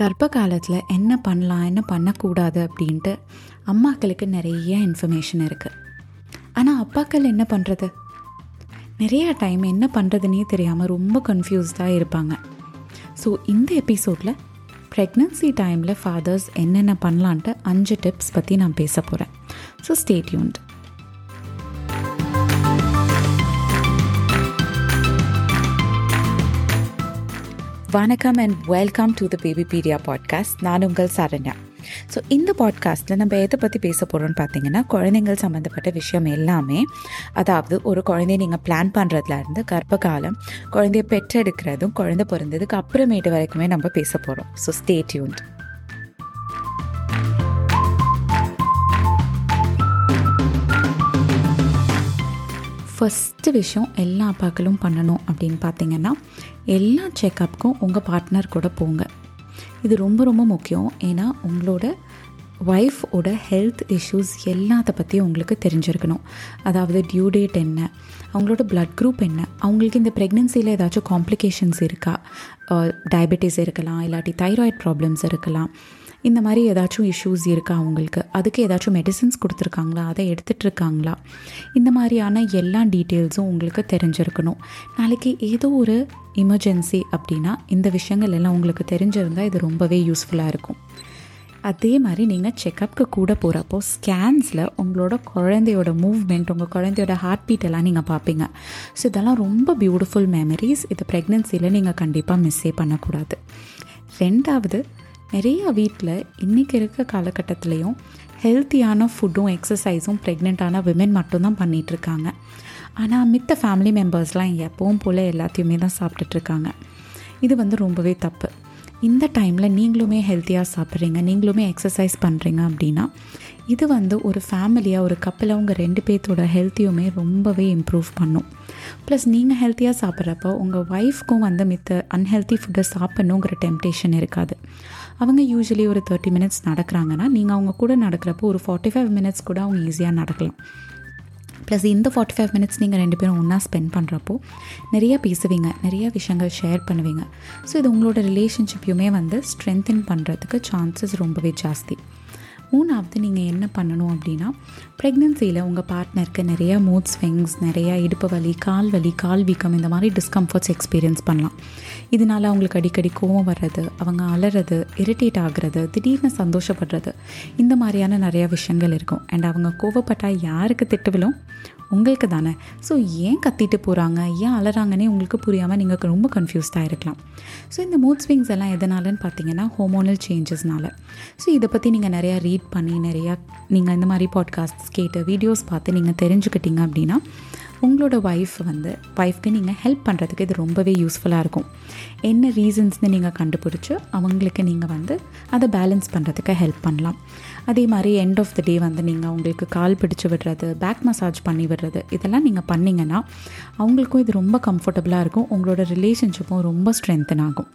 கர்ப்ப காலத்தில் என்ன பண்ணலாம் என்ன பண்ணக்கூடாது அப்படின்ட்டு அம்மாக்களுக்கு நிறைய இன்ஃபர்மேஷன் இருக்குது ஆனால் அப்பாக்கள் என்ன பண்ணுறது நிறையா டைம் என்ன பண்ணுறதுனே தெரியாமல் ரொம்ப கன்ஃபியூஸ்டாக இருப்பாங்க. ஸோ இந்த எபிசோடில் ப்ரெக்னன்சி டைமில் ஃபாதர்ஸ் என்னென்ன பண்ணலான்ட்டு அஞ்சு டிப்ஸ் பற்றி நான் பேச போகிறேன் ஸோ ஸ்டேட்யூன்ட் வணக்கம் and welcome to the babypedia podcast நான் உங்கள் சரண்யா. ஸோ இந்த பாட்காஸ்ட்டில் நம்ம எதை பற்றி பேச போகிறோம்னு பார்த்தீங்கன்னா குழந்தைங்கள் சம்மந்தப்பட்ட விஷயம் எல்லாமே அதாவது ஒரு குழந்தைய நீங்கள் பிளான் பண்ணுறதுல இருந்து கர்ப்ப காலம் குழந்தைய பெற்றெடுக்கிறதும் குழந்தை பிறந்ததுக்கு அப்புறமேட்டு வரைக்குமே நம்ம பேச போகிறோம் ஸோ ஸ்டே டியூன்ட் ஃபஸ்ட்டு விஷயம் எல்லா அப்பாக்களும் பண்ணணும் அப்படின்னு பார்த்தீங்கன்னா எல்லா செக்கப்புக்கும் உங்கள் பார்ட்னர் கூட போங்க. இது ரொம்ப ரொம்ப முக்கியம். ஏன்னா உங்களோட ஒய்ஃபோட ஹெல்த் இஷ்யூஸ் எல்லாத்த பற்றியும் உங்களுக்கு தெரிஞ்சிருக்கணும். அதாவது டியூ டேட் என்ன அவங்களோட பிளட் குரூப் என்ன அவங்களுக்கு இந்த ப்ரெக்னென்சியில் ஏதாச்சும் காம்ப்ளிகேஷன்ஸ் இருக்கா? டயபெட்டிஸ் இருக்கலாம் இல்லாட்டி தைராய்டு ப்ராப்ளம்ஸ் இருக்கலாம். இந்த மாதிரி ஏதாச்சும் இஷ்யூஸ் இருக்கா அவங்களுக்கு? அதுக்கு ஏதாச்சும் மெடிசின்ஸ் கொடுத்துருக்காங்களா? அதை எடுத்துகிட்டு இருக்காங்களா இந்த மாதிரியான எல்லா டீட்டெயில்ஸும் உங்களுக்கு தெரிஞ்சிருக்கணும். நாளைக்கு ஏதோ ஒரு எமர்ஜென்சி அப்படின்னா இந்த விஷயங்கள் எல்லாம் உங்களுக்கு தெரிஞ்சிருந்தால் இது ரொம்பவே யூஸ்ஃபுல்லாக இருக்கும். அதே மாதிரி நீங்கள் செக்கப்புக்கு கூட போகிறப்போ ஸ்கேன்ஸில் உங்களோட குழந்தையோட மூவ்மெண்ட் உங்கள் குழந்தையோட ஹார்ட் பீட் எல்லாம் நீங்கள் பார்ப்பீங்க. ஸோ இதெல்லாம் ரொம்ப பியூட்டிஃபுல் மெமரிஸ் இது ப்ரெக்னென்சியில் நீங்கள் கண்டிப்பாக மிஸ்ஸே பண்ணக்கூடாது. ரெண்டாவது நிறைய வீட்டில் இன்றைக்கி இருக்க காலகட்டத்துலேயும் ஹெல்த்தியான ஃபுட்டும் எக்ஸசைஸும் ப்ரெக்னெண்ட்டான விமென் மட்டும்தான் பண்ணிகிட்ருக்காங்க ஆனால் மித்த ஃபேமிலி மெம்பர்ஸ்லாம் எப்பவும் போல் எல்லாத்தையுமே தான் சாப்பிட்டுட்ருக்காங்க இது வந்து ரொம்பவே தப்பு. இந்த டைமில் நீங்களுமே ஹெல்த்தியாக சாப்பிட்றீங்க நீங்களுமே எக்ஸசைஸ் பண்ணுறீங்க அப்படின்னா இது வந்து ஒரு ஃபேமிலியாக ஒரு கப்பில் அவங்க ரெண்டு பேர்த்தோட ஹெல்த்தியுமே ரொம்பவே இம்ப்ரூவ் பண்ணும். ப்ளஸ் நீங்கள் ஹெல்த்தியாக சாப்பிட்றப்போ உங்கள் ஒய்ஃப்க்கும் வந்து மித்த அன்ஹெல்த்தி ஃபுட்டை சாப்பிட்ணுங்கிற டெம்டேஷன் இருக்காது. அவங்க யூஸ்வலி ஒரு தேர்ட்டி மினிட்ஸ் நடக்கிறாங்கன்னா நீங்கள் அவங்க கூட நடக்கிறப்போ ஒரு ஃபார்ட்டி ஃபைவ் மினிட்ஸ் கூட அவங்க ஈஸியாக நடக்கலாம். ப்ளஸ் இந்த ஃபார்ட்டி ஃபைவ் மினிட்ஸ் நீங்கள் ரெண்டு பேரும் ஒன்றா ஸ்பெண்ட் பண்ணுறப்போ நிறையா பேசுவீங்க நிறையா விஷயங்கள் ஷேர் பண்ணுவீங்க. ஸோ இது உங்களோட ரிலேஷன்ஷிப்பையுமே வந்து ஸ்ட்ரென்தன் பண்ணுறதுக்கு சான்சஸ் ரொம்பவே ஜாஸ்தி. மூணாவது நீங்கள் என்ன பண்ணணும் அப்படின்னா ப்ரெக்னென்சியில் உங்கள் பார்ட்னருக்கு நிறையா மூட் ஸ்விங்ஸ் நிறையா இடுப்பு வலி கால் வலி கால் வீக்கம் இந்த மாதிரி டிஸ்கம்ஃபர்ட்ஸ் எக்ஸ்பீரியன்ஸ் பண்ணலாம். இதனால் அவங்களுக்கு அடிக்கடி கோவம் வர்றது அவங்க அலறது இரிட்டேட் ஆகுறது திடீர்னு சந்தோஷப்படுறது இந்த மாதிரியான நிறையா விஷயங்கள் இருக்கும். அண்ட் அவங்க கோவப்பட்டால் யாருக்கு திட்டு விழும்? உங்களுக்கு தானே? ஸோ ஏன் கத்திட்டு போகிறாங்க ஏன் அலறாங்கன்னே உங்களுக்கு புரியாமல் நீங்கள் ரொம்ப கன்ஃபியூஸ்டாக இருக்கலாம் ஸோ இந்த மூட் ஸ்விங்ஸ் எல்லாம் எதனாலன்னு பார்த்தீங்கன்னா ஹோமோனல் சேஞ்சஸ்னால ஸோ இதை பற்றி நீங்கள் நிறையா ரீட் பண்ணி நிறையா நீங்கள் இந்த மாதிரி பாட்காஸ்ட்ஸ் கேட்டு வீடியோஸ் பார்த்து நீங்கள் தெரிஞ்சுக்கிட்டீங்க அப்படின்னா உங்களோட ஒய்ஃப் வந்து ஒய்ஃப்க்கு நீங்கள் ஹெல்ப் பண்ணுறதுக்கு இது ரொம்பவே யூஸ்ஃபுல்லாக இருக்கும். என்ன ரீசன்ஸ்னு நீங்கள் கண்டுபிடிச்சி அவங்களுக்கு நீங்கள் வந்து அதை பேலன்ஸ் பண்ணுறதுக்கு ஹெல்ப் பண்ணலாம். அதே மாதிரி எண்ட் ஆஃப் த டே வந்து நீங்கள் அவங்களுக்கு கால் பிடிச்சி விடுறது பேக் மசாஜ் பண்ணி விடுறது இதெல்லாம் நீங்கள் பண்ணிங்கன்னா அவங்களுக்கும் இது ரொம்ப கம்ஃபர்டபுளாக இருக்கும். உங்களோட ரிலேஷன்ஷிப்பும் ரொம்ப ஸ்ட்ரென்தன் ஆகும்.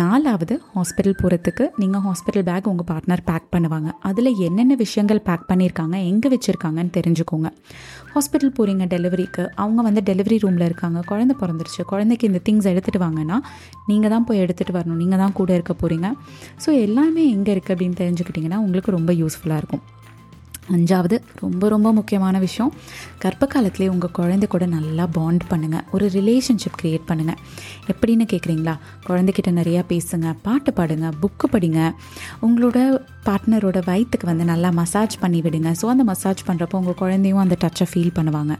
நாலாவது ஹாஸ்பிட்டல் போகிறதுக்கு நீங்கள் ஹாஸ்பிட்டல் பேக் உங்கள் பார்ட்னர் பேக் பண்ணுவாங்க. அதில் என்னென்ன விஷயங்கள் பேக் பண்ணியிருக்காங்க எங்கே வச்சுருக்காங்கன்னு தெரிஞ்சுக்கோங்க. ஹாஸ்பிட்டல் போகிறீங்க டெலிவரிக்கு அவங்க வந்து டெலிவரி ரூமில் இருக்காங்க குழந்தை பிறந்துருச்சு குழந்தைக்கு இந்த திங்ஸ் எடுத்துகிட்டு வாங்கன்னா நீங்கள் தான் போய் எடுத்துகிட்டு வரணும் நீங்கள் தான் கூட இருக்க போகிறீங்க ஸோ எல்லாமே எங்கே இருக்குது அப்படின்னு தெரிஞ்சுக்கிட்டிங்கன்னா உங்களுக்கு ரொம்ப ரொம்ப யூஸ்ஃபுல்லாக இருக்கும். அஞ்சாவது ரொம்ப ரொம்ப முக்கியமான விஷயம். கர்ப்ப காலத்திலே உங்கள் குழந்தை கூட நல்லா பாண்ட் பண்ணுங்கள் ஒரு ரிலேஷன்ஷிப் க்ரியேட் பண்ணுங்கள் எப்படின்னு கேட்குறீங்களா குழந்தைகிட்ட நிறையா பேசுங்க பாட்டு பாடுங்க புக்கு படிங்க. உங்களோட பார்ட்னரோட வயிற்றுக்கு வந்து நல்லா மசாஜ் பண்ணி விடுங்க. ஸோ அந்த மசாஜ் பண்ணுறப்போ உங்கள் குழந்தையும் அந்த டச்சை ஃபீல் பண்ணுவாங்க.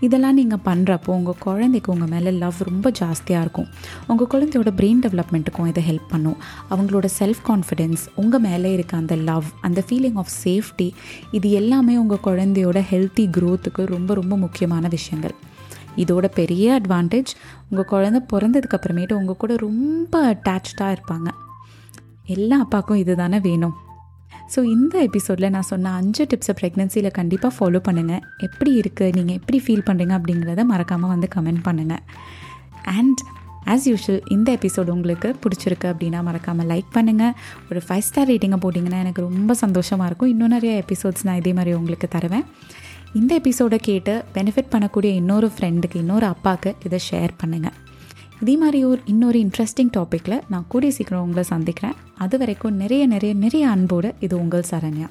இதெல்லாம் நீங்கள் பண்ணுறப்போ உங்கள் குழந்தைக்கு உங்கள் மேலே லவ் ரொம்ப ஜாஸ்தியாக இருக்கும். உங்கள் குழந்தையோட பிரெயின் டெவலப்மெண்ட்டுக்கும் இதை ஹெல்ப் பண்ணும். அவங்களோட செல்ஃப் கான்ஃபிடென்ஸ் உங்கள் மேலே இருக்க அந்த லவ் அந்த ஃபீலிங் ஆஃப் சேஃப்டி இது எல்லாமே உங்கள் குழந்தையோட ஹெல்த்தி க்ரோத்துக்கு ரொம்ப ரொம்ப முக்கியமான விஷயங்கள். இதோட பெரிய அட்வான்டேஜ் உங்கள் குழந்த பிறந்ததுக்கப்புறமேட்டு உங்கள் கூட ரொம்ப அட்டாச்சாக இருப்பாங்க. எல்லா அப்பாவுக்கும் இது தானே வேணும். ஸோ இந்த எபிசோடில் நான் சொன்ன அஞ்சு டிப்ஸை ப்ரெக்னென்சியில் கண்டிப்பாக ஃபாலோ பண்ணுங்கள் எப்படி இருக்குது நீங்கள் எப்படி ஃபீல் பண்ணுறீங்க அப்படிங்கிறத மறக்காமல் வந்து கமெண்ட் பண்ணுங்கள் அண்ட் ஆஸ் யூஷுவல் இந்த எபிசோடு உங்களுக்கு பிடிச்சிருக்கு அப்படின்னா மறக்காமல் லைக் பண்ணுங்கள் ஒரு ஃபைவ் ஸ்டார் ரேட்டிங்கை போட்டிங்கன்னா எனக்கு ரொம்ப சந்தோஷமாக இருக்கும். இன்னும் நிறைய எபிசோட்ஸ் நான் இதே மாதிரி உங்களுக்கு தருவேன். இந்த எபிசோடை கேட்டு பெனிஃபிட் பண்ணக்கூடிய இன்னொரு ஃப்ரெண்டுக்கு இன்னொரு அப்பாவுக்கு இதை ஷேர் பண்ணுங்கள் இதே மாதிரி ஒரு இன்னொரு இன்ட்ரெஸ்டிங் டாப்பிக்கில் நான் கூடிய சீக்கிரம் உங்களை சந்திக்கிறேன். அது வரைக்கும் நிறைய நிறைய நிறைய அன்போடு இது உங்கள் சரண்யா.